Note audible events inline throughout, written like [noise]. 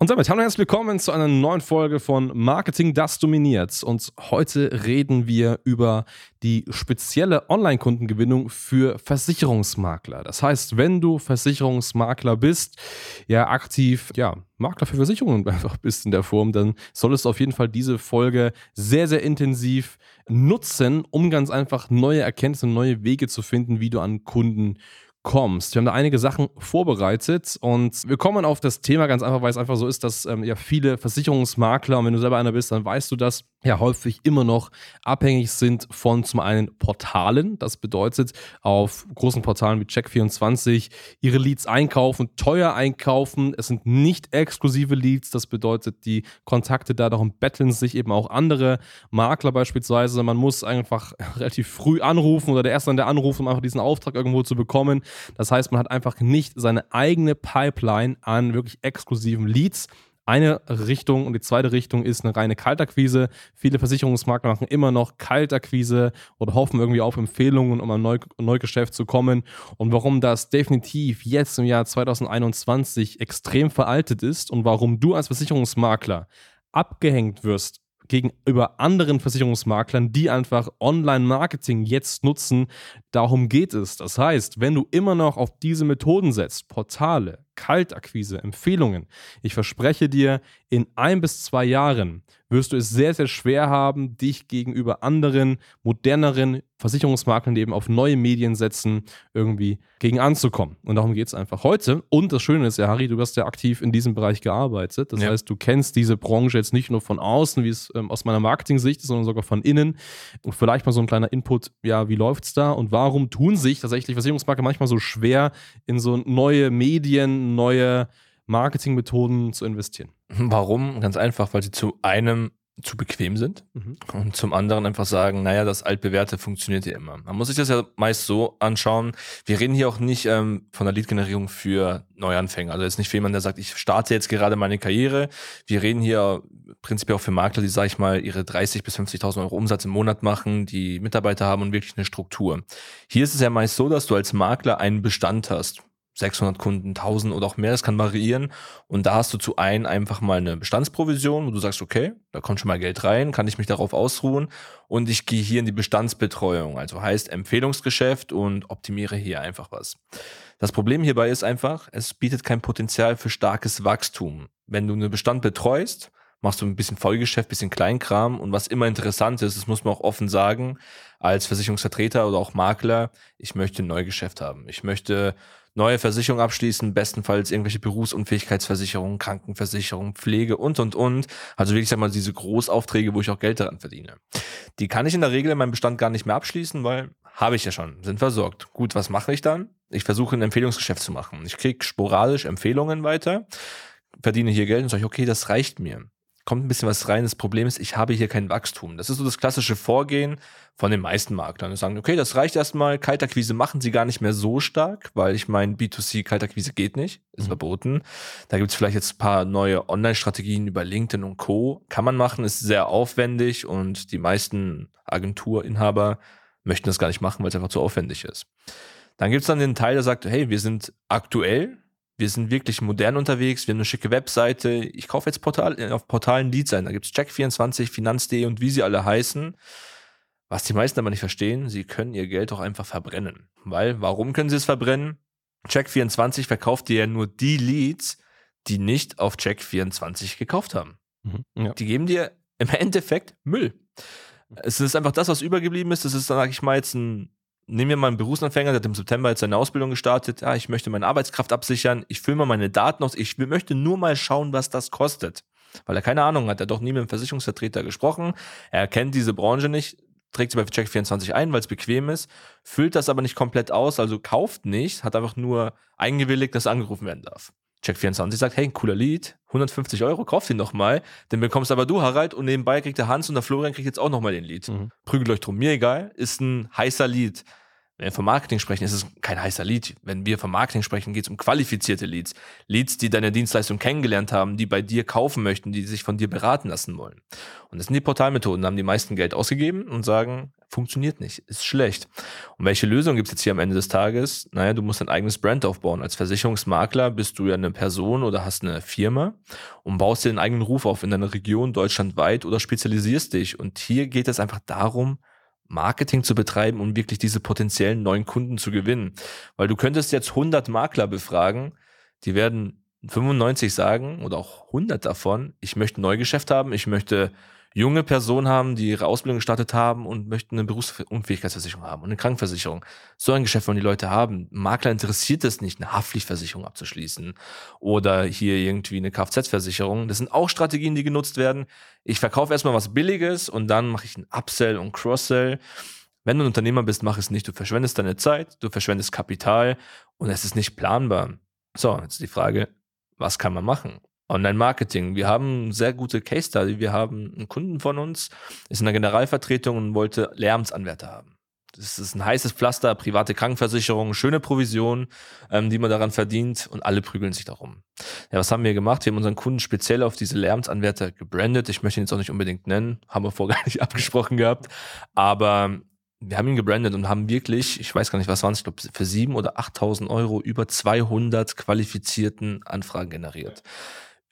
Und damit hallo und herzlich willkommen zu einer neuen Folge von Marketing, das dominiert. Und heute reden wir über die spezielle Online-Kundengewinnung für Versicherungsmakler. Das heißt, wenn du Versicherungsmakler bist, ja aktiv, ja, Makler für Versicherungen [laughs] einfach bist in der Form, dann solltest du auf jeden Fall diese Folge sehr, sehr intensiv nutzen, um ganz einfach neue Erkenntnisse, neue Wege zu finden, wie du an Kunden kommst. Wir haben da einige Sachen vorbereitet und wir kommen auf das Thema ganz einfach, weil es einfach so ist, dass ähm, ja viele Versicherungsmakler, und wenn du selber einer bist, dann weißt du das, ja häufig immer noch abhängig sind von zum einen Portalen. Das bedeutet, auf großen Portalen wie Check24 ihre Leads einkaufen, teuer einkaufen. Es sind nicht exklusive Leads. Das bedeutet, die Kontakte da darum betteln sich eben auch andere Makler beispielsweise. Man muss einfach [laughs] relativ früh anrufen oder der Erste, der anruft, um einfach diesen Auftrag irgendwo zu bekommen. Das heißt, man hat einfach nicht seine eigene Pipeline an wirklich exklusiven Leads eine Richtung und die zweite Richtung ist eine reine Kaltakquise. Viele Versicherungsmakler machen immer noch Kaltakquise oder hoffen irgendwie auf Empfehlungen, um an Neu Neugeschäft zu kommen. Und warum das definitiv jetzt im Jahr 2021 extrem veraltet ist und warum du als Versicherungsmakler abgehängt wirst gegenüber anderen Versicherungsmaklern, die einfach Online-Marketing jetzt nutzen. Darum geht es. Das heißt, wenn du immer noch auf diese Methoden setzt, Portale, Kaltakquise, Empfehlungen, ich verspreche dir, in ein bis zwei Jahren wirst du es sehr, sehr schwer haben, dich gegenüber anderen, moderneren Versicherungsmaklern, die eben auf neue Medien setzen, irgendwie gegen anzukommen. Und darum geht es einfach heute. Und das Schöne ist ja, Harry, du hast ja aktiv in diesem Bereich gearbeitet. Das ja. heißt, du kennst diese Branche jetzt nicht nur von außen, wie es ähm, aus meiner Marketing-Sicht ist, sondern sogar von innen. Und vielleicht mal so ein kleiner Input, ja, wie läuft es da und warum tun sich tatsächlich Versicherungsmakler manchmal so schwer, in so neue Medien, neue Marketingmethoden zu investieren? Warum? Ganz einfach, weil sie zu einem zu bequem sind mhm. und zum anderen einfach sagen, naja, das altbewährte funktioniert ja immer. Man muss sich das ja meist so anschauen. Wir reden hier auch nicht ähm, von der Lead-Generierung für Neuanfänger. Also jetzt nicht für jemanden, der sagt, ich starte jetzt gerade meine Karriere. Wir reden hier prinzipiell auch für Makler, die, sag ich mal, ihre 30.000 bis 50.000 Euro Umsatz im Monat machen, die Mitarbeiter haben und wirklich eine Struktur. Hier ist es ja meist so, dass du als Makler einen Bestand hast. 600 Kunden, 1000 oder auch mehr, das kann variieren. Und da hast du zu ein einfach mal eine Bestandsprovision, wo du sagst, okay, da kommt schon mal Geld rein, kann ich mich darauf ausruhen und ich gehe hier in die Bestandsbetreuung, also heißt Empfehlungsgeschäft und optimiere hier einfach was. Das Problem hierbei ist einfach, es bietet kein Potenzial für starkes Wachstum. Wenn du einen Bestand betreust, machst du ein bisschen Vollgeschäft, bisschen Kleinkram und was immer interessant ist, das muss man auch offen sagen, als Versicherungsvertreter oder auch Makler, ich möchte ein Neugeschäft haben. Ich möchte neue Versicherungen abschließen, bestenfalls irgendwelche Berufsunfähigkeitsversicherungen, Krankenversicherungen, Pflege und, und, und. Also wirklich, sag mal, diese Großaufträge, wo ich auch Geld daran verdiene. Die kann ich in der Regel in meinem Bestand gar nicht mehr abschließen, weil habe ich ja schon, sind versorgt. Gut, was mache ich dann? Ich versuche ein Empfehlungsgeschäft zu machen. Ich kriege sporadisch Empfehlungen weiter, verdiene hier Geld und sage, okay, das reicht mir kommt ein bisschen was rein. Das Problem ist, ich habe hier kein Wachstum. Das ist so das klassische Vorgehen von den meisten Maklern. Die sagen, okay, das reicht erstmal. Kaltakquise machen sie gar nicht mehr so stark, weil ich meine, B2C Kaltakquise geht nicht, ist mhm. verboten. Da gibt es vielleicht jetzt ein paar neue Online-Strategien über LinkedIn und Co. Kann man machen, ist sehr aufwendig und die meisten Agenturinhaber möchten das gar nicht machen, weil es einfach zu aufwendig ist. Dann gibt es dann den Teil, der sagt, hey, wir sind aktuell, wir sind wirklich modern unterwegs, wir haben eine schicke Webseite. Ich kaufe jetzt Portal, äh, auf Portalen Leads ein. Da gibt es Check24, Finanz.de und wie sie alle heißen. Was die meisten aber nicht verstehen, sie können ihr Geld auch einfach verbrennen. Weil, warum können sie es verbrennen? Check24 verkauft dir ja nur die Leads, die nicht auf Check24 gekauft haben. Mhm, ja. Die geben dir im Endeffekt Müll. Es ist einfach das, was übergeblieben ist. Das ist, sag ich mal, jetzt ein nehmen wir mal einen Berufsanfänger, der hat im September jetzt seine Ausbildung gestartet. Ja, ich möchte meine Arbeitskraft absichern. Ich fülle mal meine Daten aus. Ich möchte nur mal schauen, was das kostet. Weil er keine Ahnung hat. Er hat doch nie mit einem Versicherungsvertreter gesprochen. Er kennt diese Branche nicht. Trägt sie bei Check24 ein, weil es bequem ist. Füllt das aber nicht komplett aus. Also kauft nicht. Hat einfach nur eingewilligt, dass angerufen werden darf. Check24 sagt, hey, ein cooler Lied, 150 Euro, kauf den noch mal, den bekommst aber du, Harald, und nebenbei kriegt der Hans und der Florian kriegt jetzt auch noch mal den Lied. Mhm. Prügelt euch drum, mir egal, ist ein heißer Lied. Wenn wir vom Marketing sprechen, ist es kein heißer Lead. Wenn wir vom Marketing sprechen, geht es um qualifizierte Leads. Leads, die deine Dienstleistung kennengelernt haben, die bei dir kaufen möchten, die sich von dir beraten lassen wollen. Und das sind die Portalmethoden. Da haben die meisten Geld ausgegeben und sagen, funktioniert nicht, ist schlecht. Und welche Lösung gibt es jetzt hier am Ende des Tages? Naja, du musst dein eigenes Brand aufbauen. Als Versicherungsmakler bist du ja eine Person oder hast eine Firma und baust dir den eigenen Ruf auf in deiner Region deutschlandweit oder spezialisierst dich. Und hier geht es einfach darum, Marketing zu betreiben, um wirklich diese potenziellen neuen Kunden zu gewinnen. Weil du könntest jetzt 100 Makler befragen, die werden 95 sagen oder auch 100 davon, ich möchte ein Neugeschäft haben, ich möchte junge Personen haben, die ihre Ausbildung gestartet haben und möchten eine Berufsunfähigkeitsversicherung haben und eine Krankenversicherung. So ein Geschäft wollen die Leute haben. Makler interessiert es nicht, eine Haftpflichtversicherung abzuschließen oder hier irgendwie eine Kfz-Versicherung. Das sind auch Strategien, die genutzt werden. Ich verkaufe erstmal was Billiges und dann mache ich einen Upsell und Cross-Sell. Wenn du ein Unternehmer bist, mach es nicht. Du verschwendest deine Zeit, du verschwendest Kapital und es ist nicht planbar. So, jetzt die Frage, was kann man machen? Online-Marketing. Wir haben sehr gute Case Study. Wir haben einen Kunden von uns, ist in der Generalvertretung und wollte Lärmsanwärter haben. Das ist ein heißes Pflaster, private Krankenversicherung, schöne Provision, ähm, die man daran verdient und alle prügeln sich darum. Ja, was haben wir gemacht? Wir haben unseren Kunden speziell auf diese Lärmsanwärter gebrandet. Ich möchte ihn jetzt auch nicht unbedingt nennen, haben wir vorher [laughs] gar nicht abgesprochen gehabt, aber wir haben ihn gebrandet und haben wirklich, ich weiß gar nicht, was waren es, ich glaube, für sieben oder 8.000 Euro über 200 qualifizierten Anfragen generiert. Ja.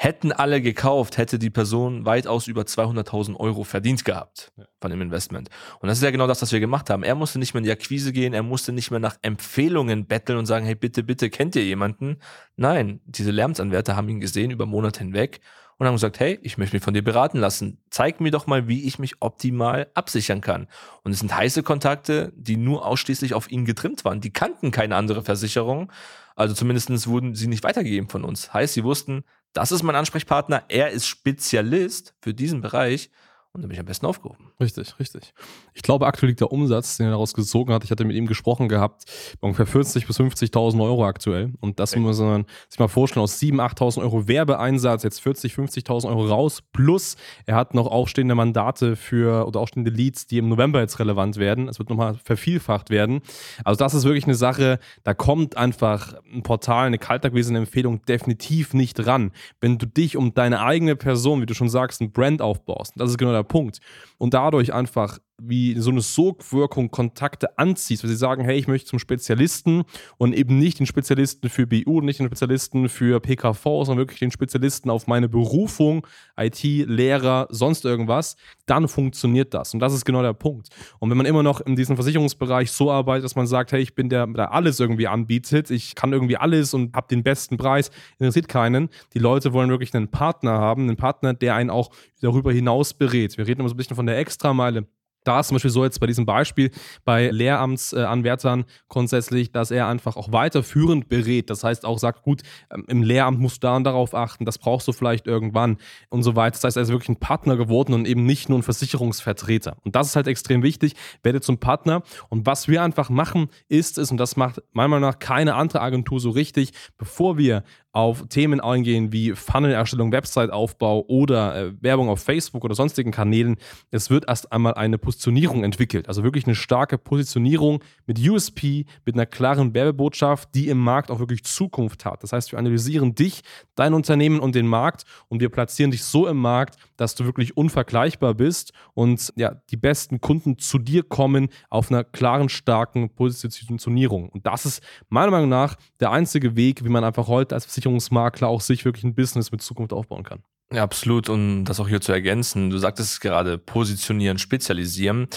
Hätten alle gekauft, hätte die Person weitaus über 200.000 Euro verdient gehabt von dem Investment. Und das ist ja genau das, was wir gemacht haben. Er musste nicht mehr in die Akquise gehen, er musste nicht mehr nach Empfehlungen betteln und sagen, hey, bitte, bitte, kennt ihr jemanden? Nein, diese Lärmsanwärter haben ihn gesehen über Monate hinweg und haben gesagt, hey, ich möchte mich von dir beraten lassen. Zeig mir doch mal, wie ich mich optimal absichern kann. Und es sind heiße Kontakte, die nur ausschließlich auf ihn getrimmt waren. Die kannten keine andere Versicherung. Also zumindest wurden sie nicht weitergegeben von uns. Heißt, sie wussten, das ist mein Ansprechpartner, er ist Spezialist für diesen Bereich und dann bin ich am besten aufgehoben. Richtig, richtig. Ich glaube, aktuell liegt der Umsatz, den er daraus gezogen hat, ich hatte mit ihm gesprochen gehabt, bei ungefähr 40.000 bis 50.000 Euro aktuell. Und das okay. muss man sich mal vorstellen, aus 7.000, 8.000 Euro Werbeeinsatz, jetzt 40.000, 50.000 Euro raus, plus er hat noch aufstehende Mandate für oder aufstehende Leads, die im November jetzt relevant werden. Es wird nochmal vervielfacht werden. Also das ist wirklich eine Sache, da kommt einfach ein Portal, eine kaltakquise Empfehlung definitiv nicht ran. Wenn du dich um deine eigene Person, wie du schon sagst, ein Brand aufbaust, das ist genau der Punkt. Und dadurch einfach wie so eine Sogwirkung Kontakte anziehst, weil sie sagen, hey, ich möchte zum Spezialisten und eben nicht den Spezialisten für BU, nicht den Spezialisten für PKV, sondern wirklich den Spezialisten auf meine Berufung, IT, Lehrer, sonst irgendwas, dann funktioniert das. Und das ist genau der Punkt. Und wenn man immer noch in diesem Versicherungsbereich so arbeitet, dass man sagt, hey, ich bin der, der alles irgendwie anbietet, ich kann irgendwie alles und habe den besten Preis, interessiert keinen. Die Leute wollen wirklich einen Partner haben, einen Partner, der einen auch darüber hinaus berät. Wir reden immer so ein bisschen von der Extrameile da ist zum Beispiel so jetzt bei diesem Beispiel bei Lehramtsanwärtern grundsätzlich, dass er einfach auch weiterführend berät. Das heißt auch sagt, gut, ähm, im Lehramt musst du da und darauf achten, das brauchst du vielleicht irgendwann und so weiter. Das heißt, er ist wirklich ein Partner geworden und eben nicht nur ein Versicherungsvertreter. Und das ist halt extrem wichtig. Werde zum Partner. Und was wir einfach machen, ist es, und das macht meiner Meinung nach keine andere Agentur so richtig, bevor wir auf Themen eingehen wie Funnel-Erstellung, Website-Aufbau oder äh, Werbung auf Facebook oder sonstigen Kanälen. Es wird erst einmal eine Positionierung entwickelt. Also wirklich eine starke Positionierung mit USP, mit einer klaren Werbebotschaft, die im Markt auch wirklich Zukunft hat. Das heißt, wir analysieren dich, dein Unternehmen und den Markt und wir platzieren dich so im Markt, dass du wirklich unvergleichbar bist und ja, die besten Kunden zu dir kommen auf einer klaren, starken Positionierung. Und das ist meiner Meinung nach der einzige Weg, wie man einfach heute als Versicherungsmakler auch sich wirklich ein Business mit Zukunft aufbauen kann. Ja, absolut. Und das auch hier zu ergänzen, du sagtest gerade positionieren, spezialisieren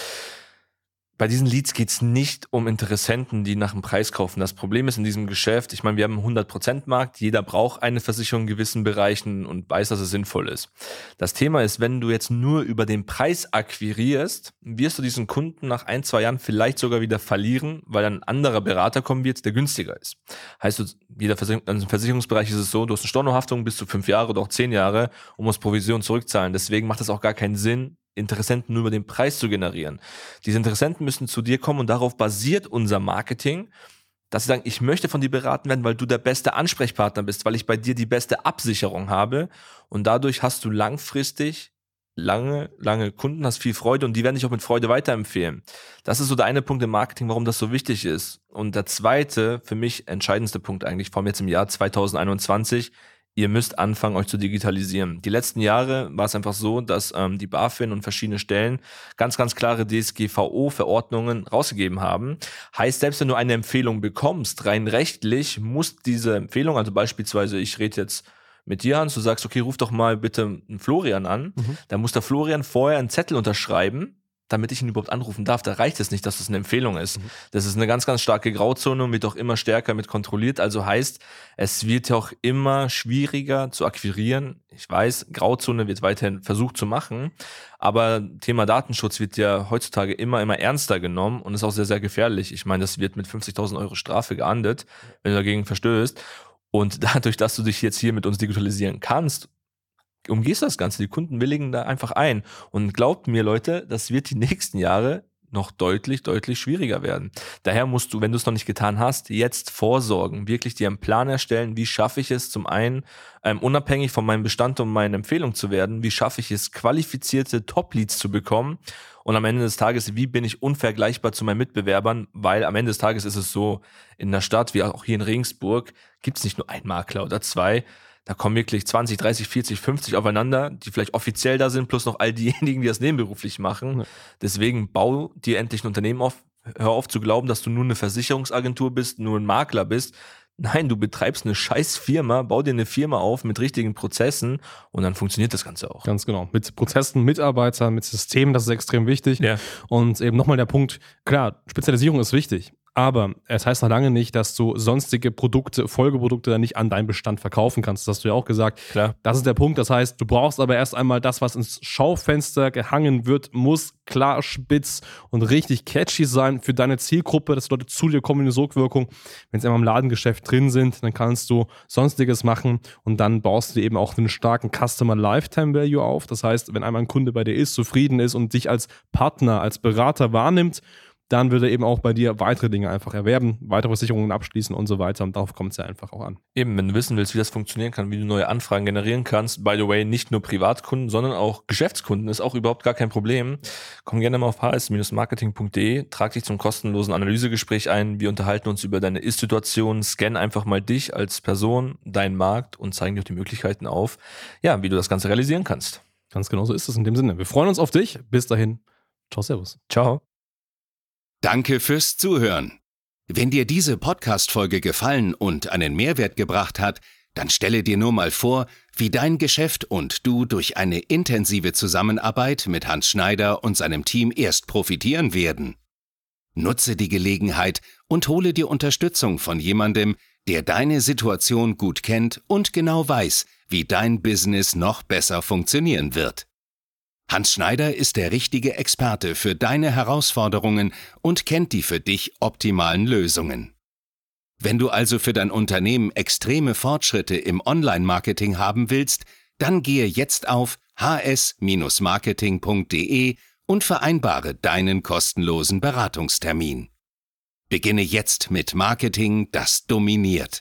bei diesen Leads geht es nicht um Interessenten, die nach dem Preis kaufen. Das Problem ist in diesem Geschäft, ich meine, wir haben einen 100%-Markt, jeder braucht eine Versicherung in gewissen Bereichen und weiß, dass es sinnvoll ist. Das Thema ist, wenn du jetzt nur über den Preis akquirierst, wirst du diesen Kunden nach ein, zwei Jahren vielleicht sogar wieder verlieren, weil ein anderer Berater kommen wird, der günstiger ist. Heißt, du, jeder Versicherung, also im Versicherungsbereich ist es so, du hast eine Stornohaftung bis zu fünf Jahre oder auch zehn Jahre und musst Provision zurückzahlen. Deswegen macht es auch gar keinen Sinn, Interessenten nur über den Preis zu generieren. Diese Interessenten müssen zu dir kommen und darauf basiert unser Marketing, dass sie sagen, ich möchte von dir beraten werden, weil du der beste Ansprechpartner bist, weil ich bei dir die beste Absicherung habe. Und dadurch hast du langfristig lange, lange Kunden, hast viel Freude und die werden dich auch mit Freude weiterempfehlen. Das ist so der eine Punkt im Marketing, warum das so wichtig ist. Und der zweite, für mich entscheidendste Punkt eigentlich, vor allem jetzt im Jahr 2021, ihr müsst anfangen, euch zu digitalisieren. Die letzten Jahre war es einfach so, dass ähm, die BaFin und verschiedene Stellen ganz, ganz klare DSGVO-Verordnungen rausgegeben haben. Heißt, selbst wenn du eine Empfehlung bekommst, rein rechtlich muss diese Empfehlung, also beispielsweise, ich rede jetzt mit dir, Hans, du sagst, okay, ruf doch mal bitte einen Florian an, mhm. dann muss der Florian vorher einen Zettel unterschreiben, damit ich ihn überhaupt anrufen darf. Da reicht es nicht, dass das eine Empfehlung ist. Mhm. Das ist eine ganz, ganz starke Grauzone und wird auch immer stärker mit kontrolliert. Also heißt, es wird ja auch immer schwieriger zu akquirieren. Ich weiß, Grauzone wird weiterhin versucht zu machen, aber Thema Datenschutz wird ja heutzutage immer, immer ernster genommen und ist auch sehr, sehr gefährlich. Ich meine, das wird mit 50.000 Euro Strafe geahndet, wenn du dagegen verstößt. Und [laughs] dadurch, dass du dich jetzt hier mit uns digitalisieren kannst umgehst das Ganze. Die Kunden willigen da einfach ein. Und glaubt mir, Leute, das wird die [laughs] nächsten Jahre noch deutlich, deutlich schwieriger werden. Daher musst du, wenn du es noch nicht getan hast, jetzt vorsorgen, wirklich dir einen Plan erstellen, wie schaffe ich es zum einen, ähm, unabhängig von meinem Bestand und meiner Empfehlung zu werden, wie schaffe ich es, qualifizierte Top-Leads zu bekommen und am Ende des Tages, wie bin ich unvergleichbar zu meinen Mitbewerbern, weil am Ende des Tages ist es so, in der Stadt wie auch hier in Regensburg gibt es nicht nur einen Makler oder zwei, da kommen wirklich 20, 30, 40, 50 aufeinander, die vielleicht offiziell da sind, plus noch all diejenigen, die das nebenberuflich machen. Ja. Deswegen bau dir endlich ein Unternehmen auf. Hör auf zu glauben, dass du nur eine Versicherungsagentur bist, nur ein Makler bist. Nein, du betreibst eine scheiß Firma, bau dir eine Firma auf mit richtigen Prozessen und dann funktioniert das Ganze auch. Ganz genau. Mit Prozessen, Mitarbeitern, mit Systemen, das ist extrem wichtig. Ja. Und eben nochmal der Punkt, klar, Spezialisierung ist wichtig. Aber es heißt noch lange nicht, dass du sonstige Produkte, Folgeprodukte dann nicht an deinen Bestand verkaufen kannst. Das hast du ja auch gesagt. Klar. Das ist der Punkt. Das heißt, du brauchst aber erst einmal das, was ins Schaufenster gehangen wird, muss klar, spitz und richtig catchy sein für deine Zielgruppe, dass Leute zu dir kommen in die Sogwirkung. Wenn sie einmal im Ladengeschäft drin sind, dann kannst du sonstiges machen und dann baust du eben auch einen starken Customer Lifetime Value auf. Das heißt, wenn einmal ein Kunde bei dir ist, zufrieden ist und dich als Partner, als Berater wahrnimmt, dann würde er eben auch bei dir weitere Dinge einfach erwerben, weitere Versicherungen abschließen und so weiter. Und darauf kommt es ja einfach auch an. Eben, wenn du wissen willst, wie das funktionieren kann, wie du neue Anfragen generieren kannst, by the way, nicht nur Privatkunden, sondern auch Geschäftskunden, ist auch überhaupt gar kein Problem. Komm gerne mal auf hs-marketing.de, trag dich zum kostenlosen Analysegespräch ein. Wir unterhalten uns über deine Ist-Situation, scan einfach mal dich als Person, deinen Markt und zeigen dir auch die Möglichkeiten auf, ja, wie du das Ganze realisieren kannst. Ganz genau so ist es in dem Sinne. Wir freuen uns auf dich. Bis dahin. Ciao, Servus. Ciao. Danke fürs Zuhören. Wenn dir diese Podcast-Folge gefallen und einen Mehrwert gebracht hat, dann stelle dir nur mal vor, wie dein Geschäft und du durch eine intensive Zusammenarbeit mit Hans Schneider und seinem Team erst profitieren werden. Nutze die Gelegenheit und hole dir Unterstützung von jemandem, der deine Situation gut kennt und genau weiß, wie dein Business noch besser funktionieren wird. Hans Schneider ist der richtige Experte für deine Herausforderungen und kennt die für dich optimalen Lösungen. Wenn du also für dein Unternehmen extreme Fortschritte im Online-Marketing haben willst, dann gehe jetzt auf hs-marketing.de und vereinbare deinen kostenlosen Beratungstermin. Beginne jetzt mit Marketing, das dominiert.